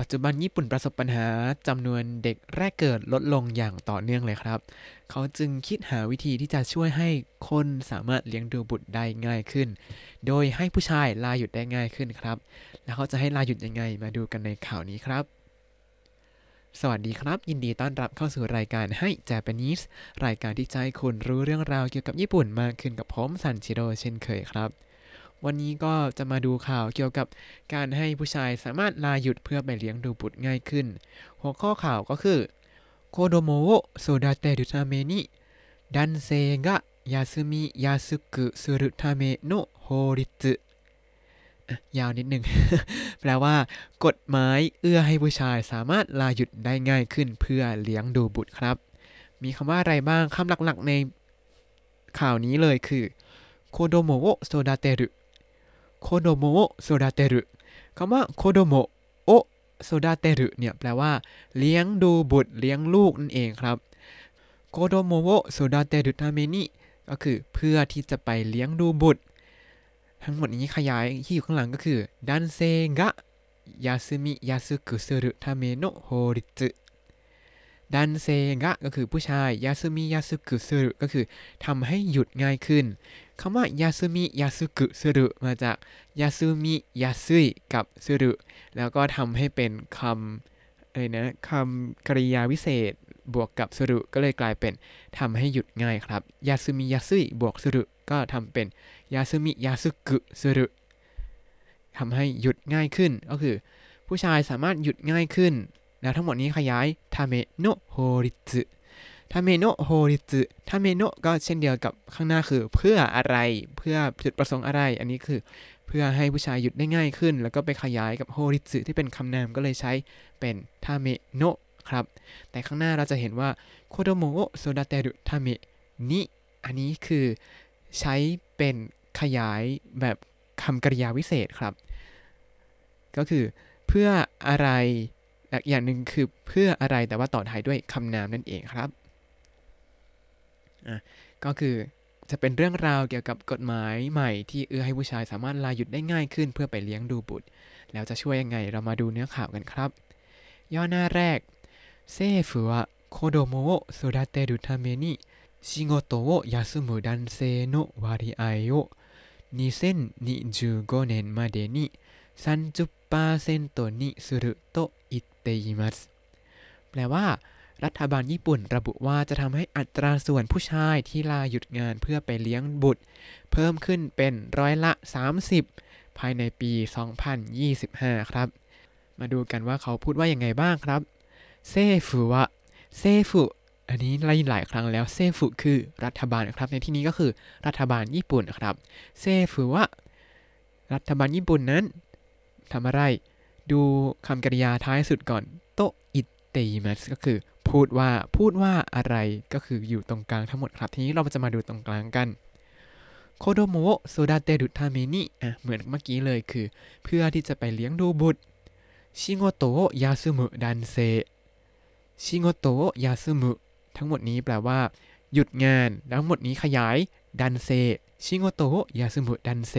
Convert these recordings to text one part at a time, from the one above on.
ปัจจุบันญี่ปุ่นประสบปัญหาจำนวนเด็กแรกเกิดลดลงอย่างต่อเนื่องเลยครับ เขาจึงคิดหาวิธีที่จะช่วยให้คนสามารถเลี้ยงดูบุตรได้ง่ายขึ้น โดยให้ผู้ชายลาหยุดได้ง่ายขึ้นครับ แล้วเขาจะให้ลาหยุดยังไงมาดูกันในข่าวนี้ครับ สวัสดีครับ ยินดีต้อนรับเข้าสู่รายการให้ Japanese รายการที่จะให้คุณรู้เรื่องราวเกี่ยวกับญี่ปุ่นมากขึ้นกับผมซันชิโร่เช่นเคยครับ วันนี้ก็จะมาดูข่าวเกี่ยวกับการให้ผู้ชายสามารถลาหยุดเพื่อไปเลี้ยงดูบุตรง่ายขึ้น หัวข้อข่าวก็คือ子どもを育てるために男性が休みやすくするための法律 อะยาวนิดหนึ่ง แปลว่า กฎหมายเอื้อให้ผู้ชายสามารถลาหยุดได้ง่ายขึ้นเพื่อเลี้ยงดูบุตรครับ มีคำว่าอะไรบ้างคำหลักๆในข่าวนี้เลยคือ 子どもを育てる 子どもを育てる คำว่า 子どもを育てる เนี่ยแปลว่า เลี้ยงดูบุตรเลี้ยงลูกนั่นเองครับ 子どもを育てるために ก็คือเพื่อที่จะไปเลี้ยงดูบุตร ทั้งหมดนี้ขยายที่อยู่ข้างหลังก็คือ 男性が休みやすくするための法律 ดันเซกะก็คือผู้ชายยาซึมิยาสึกุสุรุก็คือทำให้หยุดง่ายขึ้นคำว่ายาซึมิยาสึกุสุรุมาจากยาซึมิยาซึยกับสุรุแล้วก็ทำให้เป็นคำอะไรนะคำกริยาวิเศษบวกกับสุรุก็เลยกลายเป็นทำให้หยุดง่ายครับยาซึมิยาซึยบวกสุรุก็ทำเป็นยาซึมิยาสึกุสุรุทำให้หยุดง่ายขึ้นก็คือ ผู้ชายสามารถหยุดง่ายขึ้น แล้วทั้งหมดนี้ขยาย ための法律 ための法律 ための ก็เช่นเดียวกับข้างหน้าคือเพื่ออะไร เพื่อจุดประสงค์อะไร อันนี้คือเพื่อให้ผู้ชายหยุดได้ง่ายขึ้น แล้วก็ไปขยายกับโฮริตสึที่เป็นคำนามก็เลยใช้เป็น ための ครับ แต่ข้างหน้าเราจะเห็นว่า 子どもを育てるために อันนี้คือใช้เป็นขยายแบบคำกริยาวิเศษครับ ก็คือเพื่ออะไร อีกอย่างหนึ่งคือเพื่ออะไรแต่ว่าต่อท้ายด้วยคำนามนั่นเองครับก็คือจะเป็นเรื่องราวเกี่ยวกับกฎหมายใหม่ที่เอื้อให้ผู้ชายสามารถลาหยุดได้ง่ายขึ้นเพื่อไปเลี้ยงดูบุตร แล้วจะช่วยยังไงเรามาดูเนื้อข่าวกันครับ ย่อหน้าแรก政府は子どもを育てるために仕事を休む男性の割合を2025年までに30パーセントにすると言っています แปลว่า รัฐบาลญี่ปุ่นระบุว่าจะทำให้อัตราส่วนผู้ชายที่ลาหยุดงานเพื่อไปเลี้ยงบุตร เพิ่มขึ้นเป็นร้อยละ 30 ภายในปี 2025 ครับ มาดูกันว่าเขาพูดว่าอย่างไงบ้างครับ 政府は 政府 อันนี้ไล่หลายครั้งแล้ว 政府 คือรัฐบาลครับ ในที่นี้ก็คือรัฐบาลญี่ปุ่นครับ 政府は รัฐบาลญี่ปุ่นนั้นทำอะไร ดูคำกริยาท้ายสุดก่อน と言ってます ก็คือพูดว่าพูดว่าอะไรก็คืออยู่ตรงกลางทั้งหมดครับ ทีนี้เราจะมาดูตรงกลางกัน子どもを育てるために อะเหมือนเมื่อกี้เลยคือ เพื่อที่จะไปเลี้ยงดูบุตร 仕事を休む男性 仕事を休む ทั้งหมดนี้แปลว่า หยุดงานทั้งหมดนี้ขยาย 男性 仕事を休む男性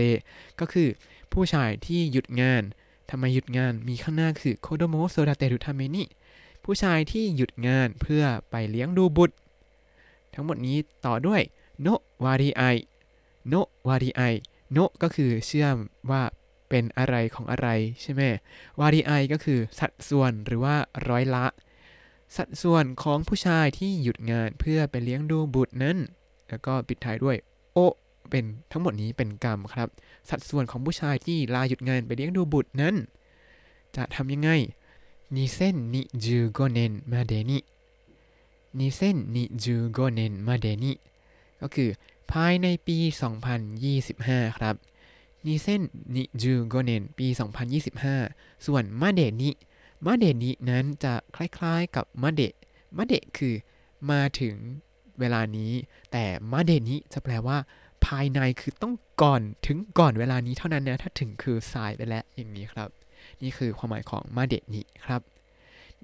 ก็คือ ผู้ชายที่หยุดงาน ทำไมหยุดงานมีข้างหน้าคือ 子どもを育てるために ผู้ชายที่หยุดงานเพื่อไปเลี้ยงดูบุตร ทั้งหมดนี้ต่อด้วย の割合โนวาริไอโนก็คือเชื่อมว่าเป็นอะไรของอะไรใช่ไหมวาริไอก็คือสัดส่วนหรือว่าร้อยละ สัดส่วนของผู้ชายที่หยุดงานเพื่อไปเลี้ยงดูบุตรนั้น แล้วก็ปิดท้ายด้วย เป็นทั้งหมดนี้เป็นกรรมครับ สัดส่วนของผู้ชายที่ลาหยุดงานไปเลี้ยงดูบุตรนั้น จะทำยังไงนิเซนนิจูโกเนนมาเดนินิเซนนิจูโกเนนมาเดนิก็คือภายในปี 2025 ครับนิเซนนิจูโกเนนปี 2025 ส่วนมาเดนิมาเดนินั้นจะคล้ายๆกับมาเดมาเดคือมาถึงเวลานี้ แต่มาเดนิจะแปลว่า ภายในคือต้องก่อนถึงก่อนเวลานี้เท่านั้นนะ ถ้าถึงคือสายไปแล้วอย่างนี้ครับ นี่คือความหมายของมาเดนิครับ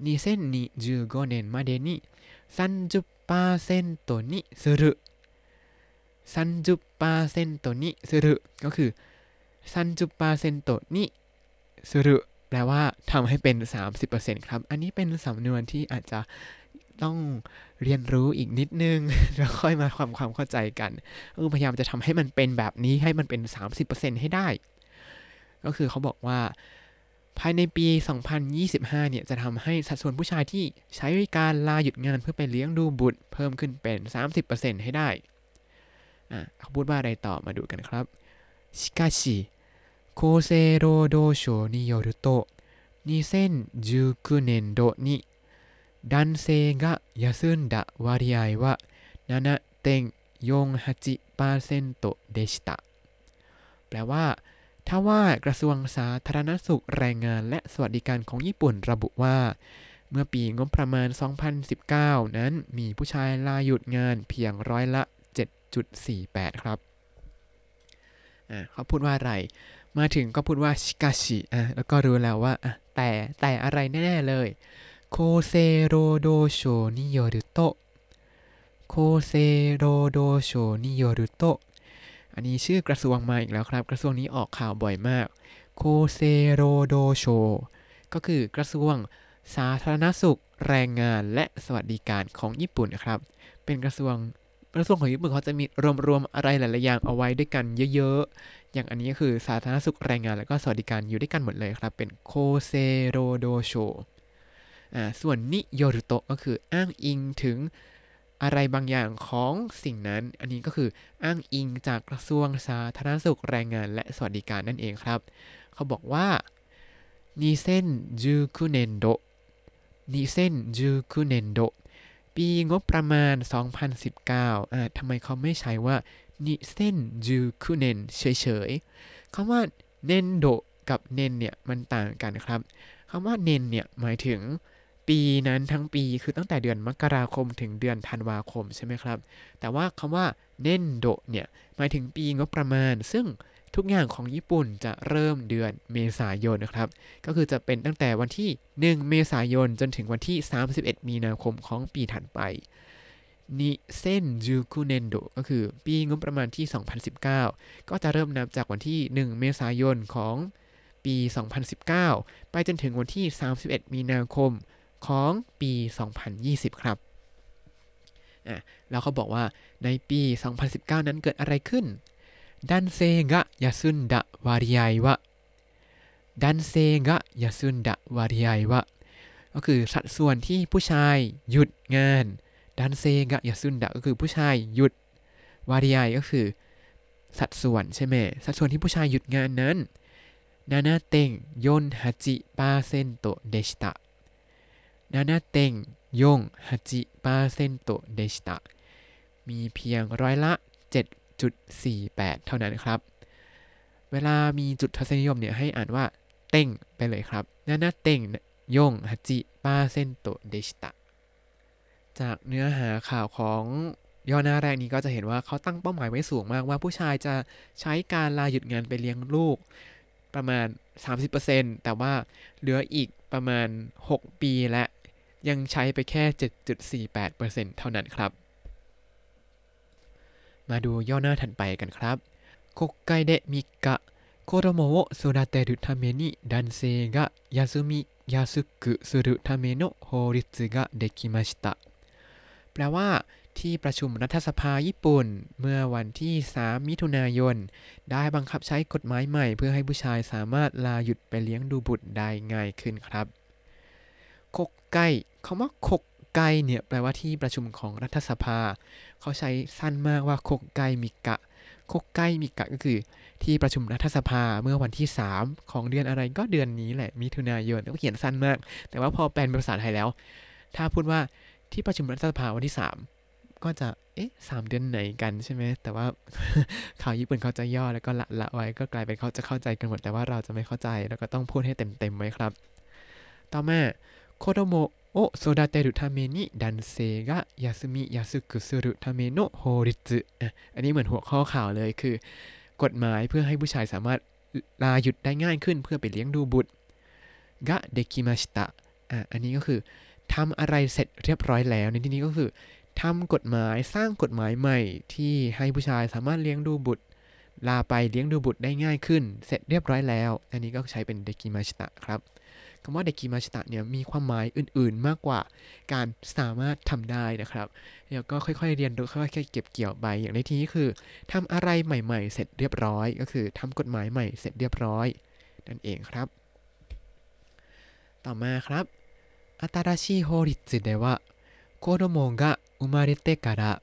2015年までに30%にする30%มาเก็คือ30%にするแปลว่าทำให้เป็น 30%ครับ อันนี้เป็นสำนวนที่อาจจะ ต้องเรียนรู้อีกนิดนึง แล้วค่อยมาความความเข้าใจกันก็พยายามจะทำให้มันเป็นแบบนี้ให้มันเป็น 30%ให้ได้ ก็คือเขาบอกว่าภายในปี 2025 เนี่ย จะทำให้สัดส่วนผู้ชายที่ใช้การลาหยุดงานเพื่อไปเลี้ยงดูบุตรเพิ่มขึ้นเป็น 30%ให้ได้เขาพูดว่าอะไรต่อมาดูกันครับしかし厚生労働省によると2019年度に男性が休んだ割合は7.48%でしたแปลว่า ถ้าว่ากระทรวงสาธารณสุขแรงงานและสวัสดิการของญี่ปุ่นระบุว่า เมื่อปีงบประมาณ 2019 นั้นมีผู้ชายลาหยุดงานเพียงร้อยละ 7.48 ครับ อ่าเขาพูดว่าอะไร มาถึงก็พูดว่าชิกาชิอ่ะแล้วก็รู้แล้วว่าอ่ะแต่แต่อะไรแน่ๆเลย โคเซโรโดโชนิโยรุโตโคเซโรโดโชนิโยรุโตอันนี้ชื่อกระทรวงมาอีกแล้วครับ กระทรวงนี้ออกข่าวบ่อยมากโคเซโรโดโชก็คือกระทรวงสาธารณสุขแรงงานและสวัสดิการของญี่ปุ่นนะครับ เป็นกระทรวงกระทรวงของญี่ปุ่นเขาจะมีรวมๆอะไรหลายๆอย่างเอาไว้ด้วยกันเยอะๆ อย่างอันนี้ก็คือสาธารณสุขแรงงาน และก็สวัสดิการอยู่ด้วยกันหมดเลยครับ เป็นโคเซโรโดโช ส่วนนิโยรุโตก็คืออ้างอิงถึงอะไรบางอย่างของสิ่งนั้น อันนี้ก็คืออ้างอิงจากกระทรวงสาธารณสุขแรงงานและสวัสดิการนั่นเองครับ เขาบอกว่านิเซนจูคุเนนโดนิเซนจูคุเนนโดปีงบประมาณ 2019อ่าทำไมเขาไม่ใช้ว่านิเซนจูคุเนนเฉยๆคำว่าเนนโดกับเนนเนี่ยมันต่างกันครับคำว่าเนนเนี่ยหมายถึง ปีนั้นทั้งปีคือตั้งแต่เดือนมกราคมถึงเดือนธันวาคมใช่ไหมครับ แต่ว่าคำว่าเนนโดเนี่ยหมายถึงปีงบประมาณ ซึ่งทุกอย่างของญี่ปุ่นจะเริ่มเดือนเมษายนนะครับ ก็คือจะเป็นตั้งแต่วันที่ 1 เมษายนจนถึงวันที่ 31 มีนาคมของปีถัดไปนิเซนจูคุเนนโดก็คือปีงบประมาณที่ 2019 ก็จะเริ่มนับจากวันที่ 1 เมษายนของปี 2019 ไปจนถึงวันที่ 31 มีนาคม ของปี 2020 ครับอะแล้วเขาบอกว่าในปี 2019 นั้นเกิดอะไรขึ้นดันเซกะยาซุนดะวาริไยวะดันเซกะยาซุนดะวาริไยวะก็คือสัดส่วนที่ผู้ชายหยุดงานดันเซกะยาซุนดะก็คือผู้ชายหยุดวาริไอก็คือ สัดส่วนใช่ไหมสัดส่วนที่ผู้ชายหยุดงานนั้นนานาเต็งยนฮัจิปาเซนโตเดชิตะ นานาเต็งยงฮจิปาเซนโตเดชิตะมีเพียงร้อยละ 7.48 เท่านั้นครับ เวลามีจุดทศนิยมเนี่ยให้อ่านว่าเต็งไปเลยครับนานาเต็งยงฮัจิปาเซนโตเดชิตะจากเนื้อหาข่าวของย่อหน้าแรกนี้ก็จะเห็นว่าเขาตั้งเป้าหมายไว้สูงมากว่าผู้ชายจะใช้การลาหยุดงานไปเลี้ยงลูก ประมาณ 30%แต่ว่าเหลืออีกประมาณ 6 ปีและ ยังใช้ไปแค่ 7.48%เท่านั้นครับ มาดูย่อหน้าถัดไปกันครับ国会で3日子供を育てるために男性が休みやすくするための法律ができましたแปลว่าที่ประชุมรัฐสภาญี่ปุ่น เมื่อวันที่ 3 มิถุนายน ได้บังคับใช้กฎหมายใหม่ เพื่อให้ผู้ชายสามารถลาหยุดไปเลี้ยงดูบุตรได้ง่ายขึ้นครับ คกไกคำว่าคกไกเนี่ยแปลว่าที่ประชุมของรัฐสภา เขาใช้สั้นมากว่าคกไกมิกะคกไกมิกะก็คือ ที่ประชุมรัฐสภาเมื่อวันที่ 3 ของเดือนอะไรก็เดือนนี้แหละมิถุนายนก็เขียนสั้นมาก แต่ว่าพอแปลเป็นภาษาไทยแล้ว ถ้าพูดว่าที่ประชุมรัฐสภาวันที่ 3 ก็จะเอ๊ะสามเดือนไหนกันใช่ไหมแต่ว่าข่าวญี่ปุ่นเขาจะย่อแล้วก็ละละไว้ก็กลายเป็นเขาจะเข้าใจกันหมดแต่ว่าเราจะไม่เข้าใจแล้วก็ต้องพูดให้เต็มเต็มไว้ครับ ต่อมา โคโดโมを育てるために男性が休みやすくするための法律 อันนี้เหมือนหัวข้อข่าวเลยคือ กฎหมายเพื่อให้ผู้ชายสามารถลาหยุดได้ง่ายขึ้นเพื่อไปเลี้ยงดูบุตร ができました อะอันนี้ก็คือทำอะไรเสร็จเรียบร้อยแล้วในที่นี้ก็คือทำกฎหมายสร้างกฎหมายใหม่ที่ให้ผู้ชายสามารถเลี้ยงดูบุตร ลาไปเลี้ยงดูบุตรได้ง่ายขึ้น เสร็จเรียบร้อยแล้ว อันนี้ก็ใช้เป็น できました ครับ คำว่าเด็กกิมาชิตะเนี่ยมีความหมายอื่นๆ มากกว่าการสามารถทำได้นะครับแล้วก็ค่อยๆเรียนรู้ค่อยๆเก็บเกี่ยวไปอย่างในที่นี้คือทำอะไรใหม่ ๆ เสร็จเรียบร้อย ก็คือทำกฎหมายใหม่เสร็จเรียบร้อยนั่นเองครับ ต่อมาครับ新しい法律では子供が生まれてから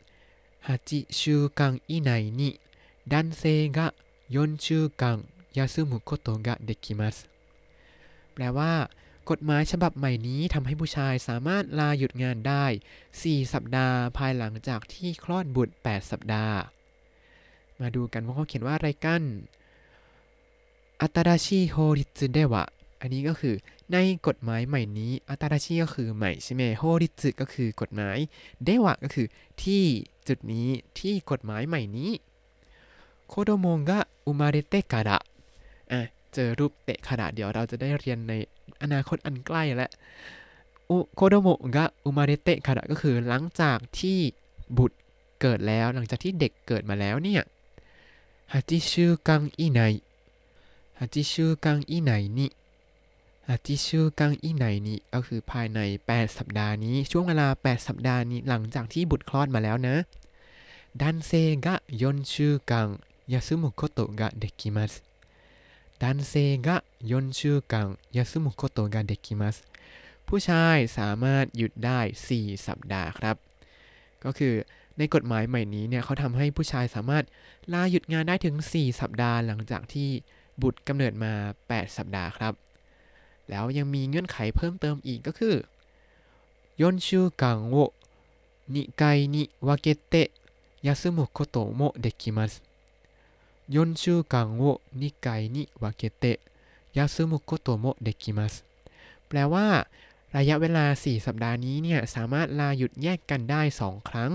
8週間以内に男性が4週間休むことができます แปลว่า กฎหมายฉบับใหม่นี้ทำให้ผู้ชายสามารถลาหยุดงานได้ 4 สัปดาห์ ภายหลังจากที่คลอดบุตร 8 สัปดาห์ มาดูกันว่าเขาเขียนว่าอะไรกันอัตราชีโฮริตเดวะอันนี้ก็คือในกฎหมายใหม่นี้อัตราชีก็คือใหม่ใช่ไหมโฮริตก็คือกฎหมายเดวะก็คือที่จุดนี้ที่กฎหมายใหม่นี้โคโดโมงะอุมาเรเตการะอะ เจอรูปเตะขนาดเดี๋ยวเราจะได้เรียนในอนาคตอันใกล้แล้วโคโดโมงะอุมาเรเตะการะก็คือหลังจากที่บุตรเกิดแล้วหลังจากที่เด็กเกิดมาแล้วเนี่ยฮัจิชูกังอีไนฮัจิชูกังอีไนนี่ฮัจิชูกังอีไนนี่ก็คือภายใน 8 สัปดาห์นี้ ช่วงเวลา 8 สัปดาห์นี้หลังจากที่บุตรคลอดมาแล้วนะดันเซกะยอนชูกังยาซุมุโคโตะกะเดกิมัส 男性が4週間休むことができますผู้ชายสามารถหยุดได้ 4 สัปดาห์ครับ ก็คือในกฎหมายใหม่นี้เนี่ยเขาทำให้ผู้ชายสามารถลาหยุดงานได้ถึง 4 สัปดาห์หลังจากที่บุตรกำเนิดมา 8 สัปดาห์ครับ แล้วยังมีเงื่อนไขเพิ่มเติมอีกก็คือ4週間を2回に分けて休むこともできます 4週間を2回に分けて休むこともできますแปลว่า ระยะเวลา 4 สัปดาห์นี้เนี่ยสามารถลาหยุดแยกกันได้ 2 ครั้ง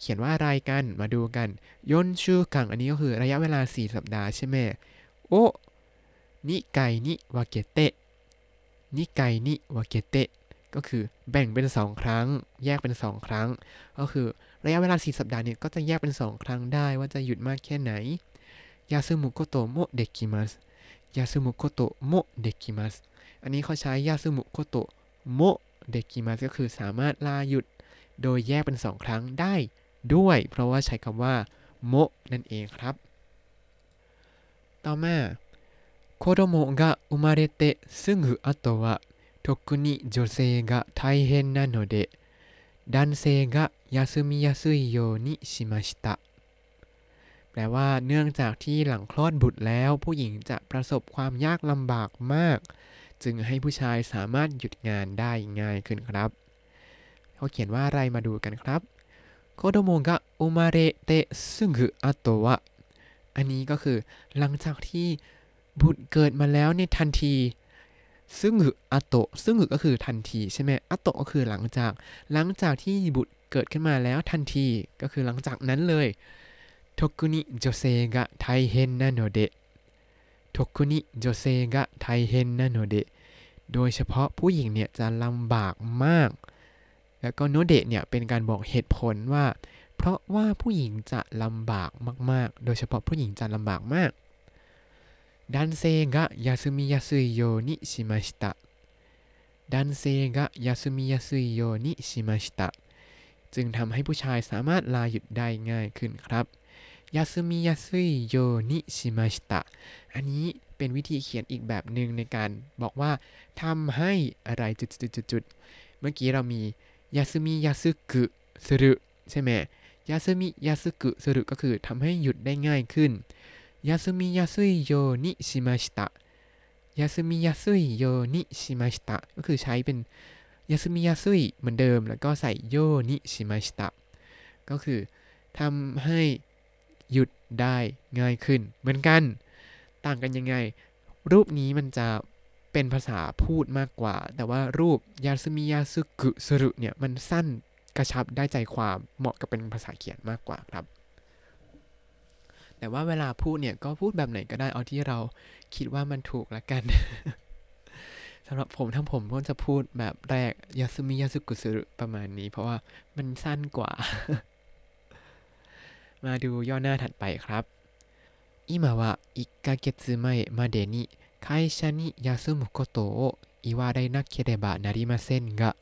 เขียนว่าอะไรกันมาดูกันยนชูกังอันนี้ก็คือระยะเวลา 4 สัปดาห์ใช่ไหมโอนิไกนิวาเกเตะนิไกนิวาเกเตะก็คือแบ่งเป็น 2 ครั้ง แยกเป็น 2 ครั้ง ก็คือ ระยะเวลา 4 สัปดาห์เนี่ยก็จะแยกเป็น 2 ครั้งได้ว่าจะหยุดมากแค่ไหนยาซึมุโกโตโมเดกิมัสยาซึมุโกโตโมเดกิมัสอันนี้เขาใช้ยาซึมุโกโตโมเดกิมัสก็คือสามารถลาหยุดโดยแยกเป็น 2 ครั้งได้ด้วย เพราะว่าใช้คำว่าโมนั่นเองครับ ต่อมา子供が生まれてすぐ後は特に女性が大変なので 男性が休みやすいようにしましたแปลว่าเนื่องจากที่หลังคลอดบุตรแล้ว ผู้หญิงจะประสบความยากลำบากมาก จึงให้ผู้ชายสามารถหยุดงานได้ง่ายขึ้นครับ เขาเขียนว่าอะไรมาดูกันครับโคโดโมกะอุมาเรเตซึงึอัโตวะอันนี้ก็คือ หลังจากที่บุตรเกิดมาแล้วในทันที ซึ่งคืออัโตซึ่งก็คือทันทีใช่ไหมอัโตก็คือหลังจาก หลังจากที่บุตรเกิดขึ้นมาแล้วทันทีก็คือหลังจากนั้นเลยทกุนิโจเซกะไทเฮนนาโนเดะทกุนิโจเซกะไทเฮนนาโนเดะโดยเฉพาะผู้หญิงเนี่ยจะลำบากมาก แล้วก็โนเดะเนี่ยเป็นการบอกเหตุผลว่า เพราะว่าผู้หญิงจะลำบากมากๆ โดยเฉพาะผู้หญิงจะลำบากมาก 男性が休みやすいようにしました男性が休みやすいようにしましたจึงทำให้ผู้ชายสามารถลาหยุดได้ง่ายขึ้นครับยาซึมิยาซุยโยนิชิมาชิตะอันนี้เป็นวิธีเขียนอีกแบบหนึ่งในการบอกว่าทำให้อะไรจุดๆๆเมื่อกี้เรามียาซึมิยาซึกุสรุใช่ไหมยาซึมิยาซึกุสรุก็คือทำให้หยุดได้ง่ายขึ้น ยาสุมิยาสุยโยนิชิมาชิตะยาสมิยาสุยโยนิชิมาชิตะก็คือใช้เป็นยาสุมิยาสุยเหมือนเดิม แล้วก็ใส่โยนิชิมาชตะก็คือทำให้หยุดได้ง่ายขึ้น เหมือนกัน ต่างกันยังไง รูปนี้มันจะเป็นภาษาพูดมากกว่า แต่ว่ารูปยาสมิยาสุกุสรุเนี่ยมันสั้นกระชับได้ใจความเหมาะกับเป็นภาษาเขียนมากกว่าครับ แต่ว่าเวลาพูดเนี่ยก็พูดแบบไหนก็ได้เอาที่เราคิดว่ามันถูกละกันสำหรับผมทั้งผมก็จะพูดแบบแรกยาซุมิยาสุกุสุรุประมาณนี้ เพราะว่ามันสั้นกว่า มาดูย่อหน้าถัดไปครับ今は1ヶ月前までに 会社に休むことを言われなければなりませんが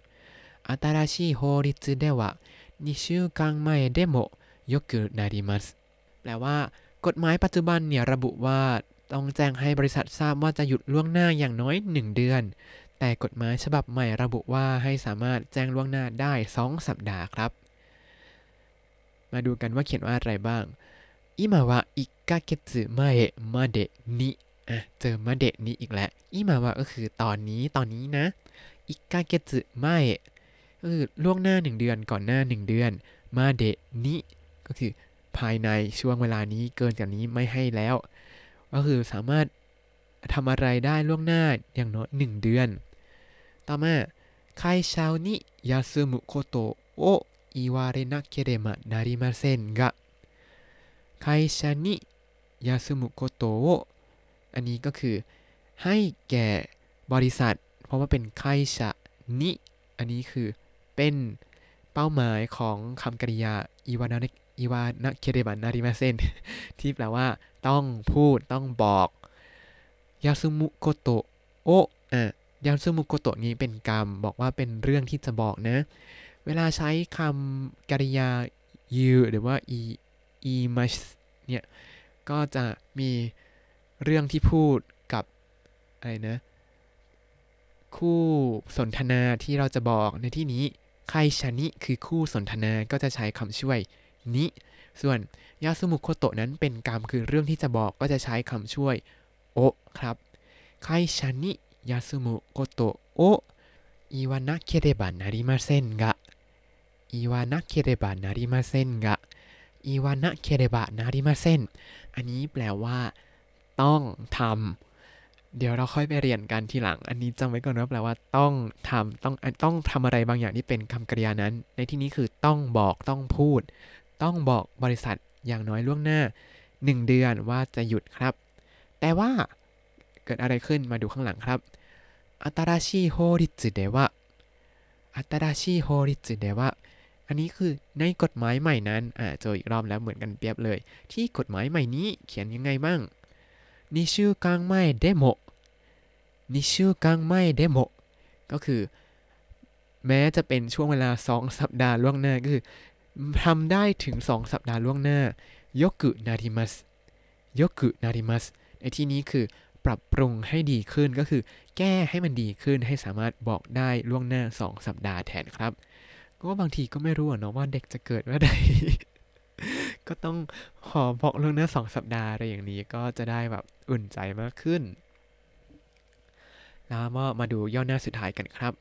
新しい法律では2週間前でもよくなりますแปลว่า กฎหมายปัจจุบันเนี่ยระบุว่าต้องแจ้งให้บริษัททราบว่าจะหยุดล่วงหน้าอย่างน้อย 1 เดือน แต่กฎหมายฉบับใหม่ระบุว่าให้สามารถแจ้งล่วงหน้าได้ 2 สัปดาห์ครับ มาดูกันว่าเขียนว่าอะไรบ้างอิมาวะอิกาเกจึเอะมาเดะนิอะเจอมาเดะนิอีกแล้วอิมาวะก็คือตอนนี้ตอนนี้นะอิกาเกจึมาเอะก็คือล่วงหน้า 1 เดือนก่อนหน้า 1 เดือน มาเดะนิก็คือ ภายในช่วงเวลานี้เกินจากนี้ไม่ให้แล้ว ก็คือสามารถทำอะไรได้ล่วงหน้าอย่างน้อยหนึ่งเดือน ต่อมาไคเชานิยาซึมุโคโตโออิวาเรนะเคเรมะนาริมาเซนกะไคชานิยาซึมุโกโตโออันนี้ก็คือให้แก่บริษัท เพราะว่าเป็นไคชะนิ อันนี้คือเป็นเป้าหมายของคำกริยาอิวานาเอีวานะเคเดบันนาริมาเซนที่แปลว่า ต้องพูดต้องบอกยาซุมุโกโตะโออะยาซุมุโกโตะนี้เป็นกรรม บอกว่าเป็นเรื่องที่จะบอกนะ เวลาใช้คำกริยายูหรือว่าอีอีมัสเนี่ย ก็จะมีเรื่องที่พูดกับอะไรนะ คู่สนทนาที่เราจะบอกในที่นี้ 会社に คือคู่สนทนาก็จะใช้คำช่วย に ส่วน 休むこと นั้นเป็นกรรมคือเรื่องที่จะบอกก็จะใช้คำช่วย を ครับ 会社に休むことを言わなければなりません กะ 言わなければなりません กะ 言わなければなりませんอันนี้แปลว่า ต้องทำเดี๋ยวเราค่อยไปเรียนกันทีหลัง อันนี้จำไว้ก่อนว่าแปลว่า ต้องทำต้องต้องทำอะไรบางอย่างที่เป็นคำกริยานั้น ในที่นี้คือต้องบอกต้องพูด ต้องบอกบริษัทอย่างน้อยล่วงหน้า 1 เดือนว่าจะหยุดครับ แต่ว่าเกิดอะไรขึ้นมาดูข้างหลังครับอัตราชีโฮริจิเดวะอัตราชีโฮริจิเดวะอันนี้คือในกฎหมายใหม่นั้นอ่าเจออีกรอบแล้วเหมือนกันเปียบเลย ที่กฎหมายใหม่นี้เขียนยังไงบ้างนิชูกังไม่เดโมนิชูกังไม่เดโมก็คือ แม้จะเป็นช่วงเวลา 2 สัปดาห์ล่วงหน้าก็คือ ทำได้ถึง 2 สัปดาห์ล่วงหน้ายกุนาริมัสยกุนาริมัสในที่นี้คือปรับปรุงให้ดีขึ้นก็คือ แก้ให้มันดีขึ้นให้สามารถบอกได้ล่วงหน้า 2 สัปดาห์แทนครับ ก็บางทีก็ไม่รู้เนาะว่าเด็กจะเกิดเมื่อใดก็ต้องขอบอกล่วงหน้า 2 สัปดาห์อะไรอย่างนี้ก็จะได้แบบอุ่นใจมากขึ้น แล้วมาดูย่อหน้าสุดท้ายกันครับ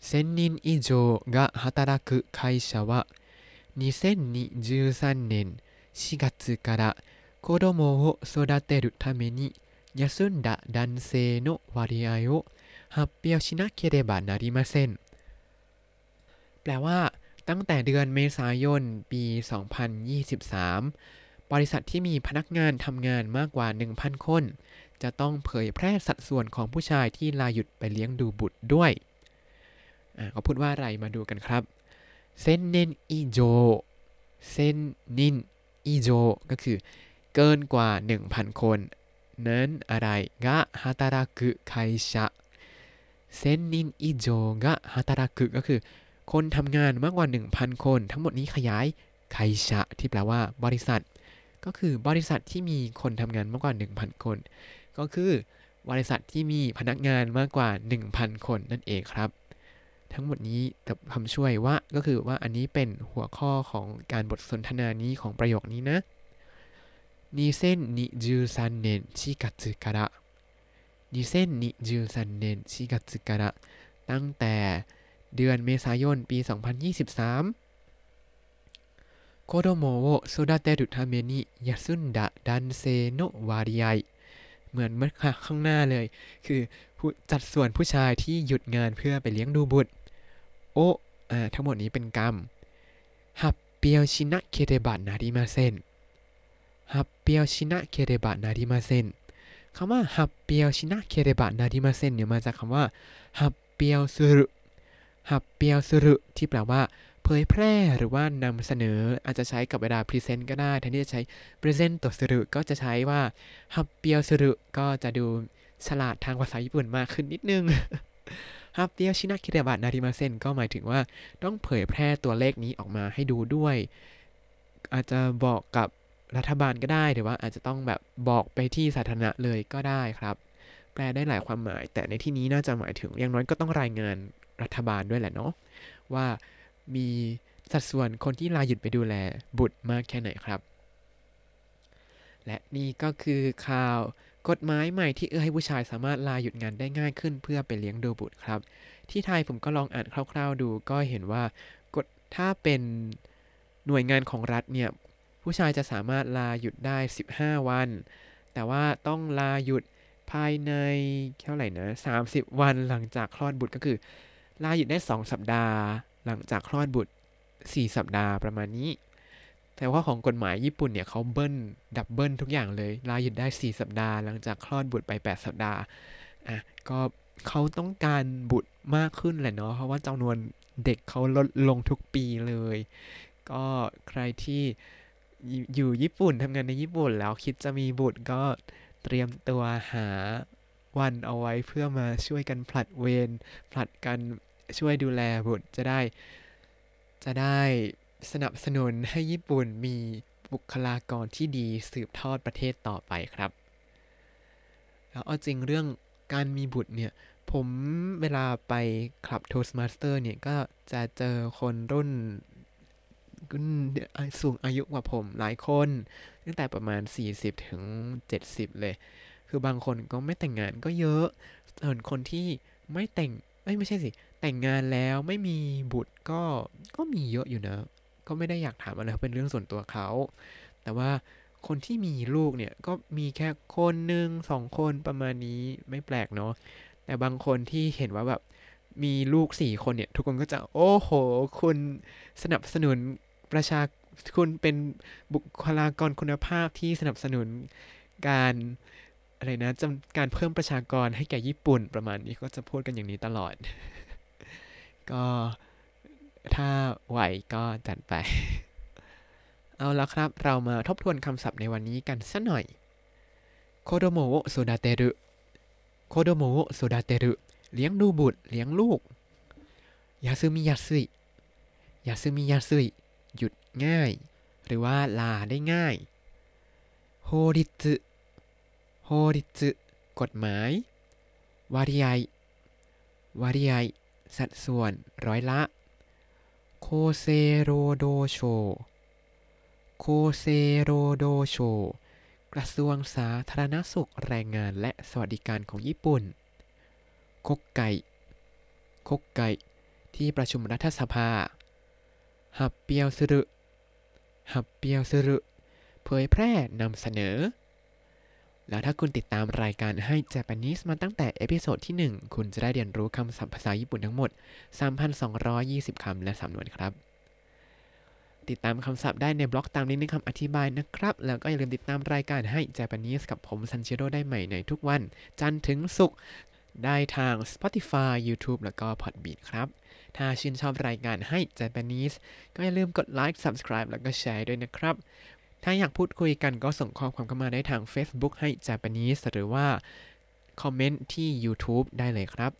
1000人以上が働く会社は2023年4月から子供を育てるために休んだ男性の割合を発表しなければなりませんแปลว่า ตั้งแต่เดือนเมษายน ปี 2023 บริษัทที่มีพนักงานทำงานมากกว่า 1,000 คน จะต้องเผยแพร่สัดส่วนของผู้ชายที่ลาหยุดไปเลี้ยงดูบุตรด้วย เขาพูดว่าอะไรมาดูกันครับเซนเนนอิโจเซนนินอิโจก็คือเกินกว่า 1,000 คนนั้นอะไรกะฮาตารากุไคชะเซนนินอิโจกะฮาตารากุก็คือ คนทำงานมากกว่า 1,000 คน ทั้งหมดนี้ขยายไคชะที่แปลว่าบริษัท ก็คือบริษัทที่มีคนทำงานมากกว่า 1,000 คน ก็คือบริษัทที่มีพนักงานมากกว่า 1,000 คนนั่นเองครับ ทั้งหมดนี้กับคำช่วยว่าก็คือว่าอันนี้เป็นหัวข้อของการบทสนทนานี้ของประโยคนี้นะ2023年4月から2023年4月からตั้งแต่เดือนเมษายนปี 2023子供を育てるために休んだ男性の割合เหมือนเมื่อข้างหน้าเลย คือจัดส่วนผู้ชายที่หยุดงานเพื่อไปเลี้ยงดูบุตร โออ่าทั้งหมดนี้เป็นกรรม発表しなければなりません 発表しなければなりません คำว่า 発表しなければなりません เนี่ยมาจากคำว่า 発表する 発表する ที่แปลว่าเผยแพร่หรือว่านำเสนออาจจะใช้กับเวลา present ก็ได้แทนที่จะใช้ present ตัว する ก็จะใช้ว่า 発表する ก็จะดูฉลาดทางภาษาญี่ปุ่นมากขึ้นนิดนึง ฮับเปียวชินาคิเรบะนาริมาเซนก็หมายถึงว่าต้องเผยแพร่ตัวเลขนี้ออกมาให้ดูด้วย อาจจะบอกกับรัฐบาลก็ได้หรือว่าอาจจะต้องแบบบอกไปที่สาธารณะเลยก็ได้ครับ แปลได้หลายความหมาย แต่ในที่นี้น่าจะหมายถึงอย่างน้อยก็ต้องรายงานรัฐบาลด้วยแหละเนาะว่ามีสัดส่วนคนที่ลาหยุดไปดูแลบุตรมากแค่ไหนครับ และนี่ก็คือข่าว กฎหมายใหม่ที่เอื้อให้ผู้ชายสามารถลาหยุดงานได้ง่ายขึ้น เพื่อไปเลี้ยงดูบุตรครับ ที่ไทยผมก็ลองอ่านคร่าว ๆ ดูก็เห็นว่ากฎถ้าเป็นหน่วยงานของรัฐเนี่ยผู้ชายจะสามารถลาหยุดได้ 15 วัน แต่ว่าต้องลาหยุดภายในเท่าไหร่นะ30 วันหลังจากคลอดบุตรก็คือ ลาหยุดได้ 2 สัปดาห์ หลังจากคลอดบุตร 4 สัปดาห์ประมาณนี้ แต่ว่าของกฎหมายญี่ปุ่นเนี่ยเขาเบิ้ลดับเบิ้ลทุกอย่างเลยลาหยุดได้ 4 สัปดาห์หลังจากคลอดบุตรไป 8 สัปดาห์อะก็เขาต้องการบุตรมากขึ้นแหละเนาะเพราะว่าจำนวนเด็กเขาลดลงทุกปีเลย ก็ใครที่อยู่ญี่ปุ่นทำงานในญี่ปุ่นแล้วคิดจะมีบุตรก็เตรียมตัวหาวันเอาไว้เพื่อมาช่วยกันผลัดเวรผลัดกันช่วยดูแลบุตรจะได้ จะได้ สนับสนุนให้ญี่ปุ่นมีบุคลากรที่ดีสืบทอดประเทศต่อไปครับ แล้วเอาจริงเรื่องการมีบุตรเนี่ย ผมเวลาไปคลับ Toastmaster เนี่ย ก็จะเจอคนรุ่นสูงอายุกว่าผมหลายคน ตั้งแต่ประมาณ 40 ถึง 70 เลย คือบางคนก็ไม่แต่งงานก็เยอะส่วนคนที่ไม่แต่งไม่ไม่ใช่สิ แต่งงานแล้วไม่มีบุตรก็ก็มีเยอะอยู่นะ ก็ไม่ได้อยากถามอะไรเป็นเรื่องส่วนตัวเขา แต่ว่าคนที่มีลูกเนี่ยก็มีแค่คนหนึ่งสองคนประมาณนี้ไม่แปลกเนาะแต่บางคนที่เห็นว่าแบบมีลูกสี่คนเนี่ย ทุกคนก็จะโอ้โห คุณสนับสนุนประชาคุณเป็นบุคลากรคุณภาพที่สนับสนุนการอะไรนะจำการเพิ่มประชากรให้แก่ญี่ปุ่นประมาณนี้ก็จะพูดกันอย่างนี้ตลอด ก็ ถ้าไหวก็จัดไป เอาละครับ เรามาทบทวนคำศัพท์ในวันนี้กันสักหน่อย子どもを育てる 子どもを育てる เลี้ยงดูบุตร เลี้ยงลูก 休みやすい 休みやすいหยุดง่าย หรือว่าลาได้ง่ายโฮริตโฮริตกฎหมายวาริไอวาริไอสัดส่วนร้อยละ โคเซโรโดโช โคเซโรโดโช กระทรวงสาธารณสุขแรงงานและสวัสดิการของญี่ปุ่นคกไก่国会 ที่ประชุมรัฐสภา 発表する 発表する เผยแพร่นำเสนอ แล้วถ้าคุณติดตามรายการให้ Japanese มาตั้งแต่เอพิโซดที่ 1 คุณจะได้เรียนรู้คำศัพท์ภาษาญี่ปุ่นทั้งหมด 3,220 คำและสำนวนครับ ติดตามคำศัพท์ได้ในบล็อกตามลิงก์ในคำอธิบายนะครับ แล้วก็อย่าลืมติดตามรายการให้ Japanese กับผมซันเชโรได้ใหม่ในทุกวัน จันทร์ถึงศุกร์ได้ทาง Spotify YouTube แล้วก็ Podbean ครับ ถ้าชื่นชอบรายการให้ Japanese ก็อย่าลืมกดไลค์ subscribe แล้วก็แชร์ด้วยนะครับ ถ้าอยากพูดคุยกันก็ส่งข้อความเข้ามาได้ทาง Facebook ให้ Japanese หรือว่าคอมเมนต์ที่ YouTube ได้เลยครับ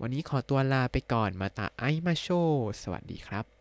วันนี้ขอตัวลาไปก่อนมาตาไอมาโช สวัสดีครับ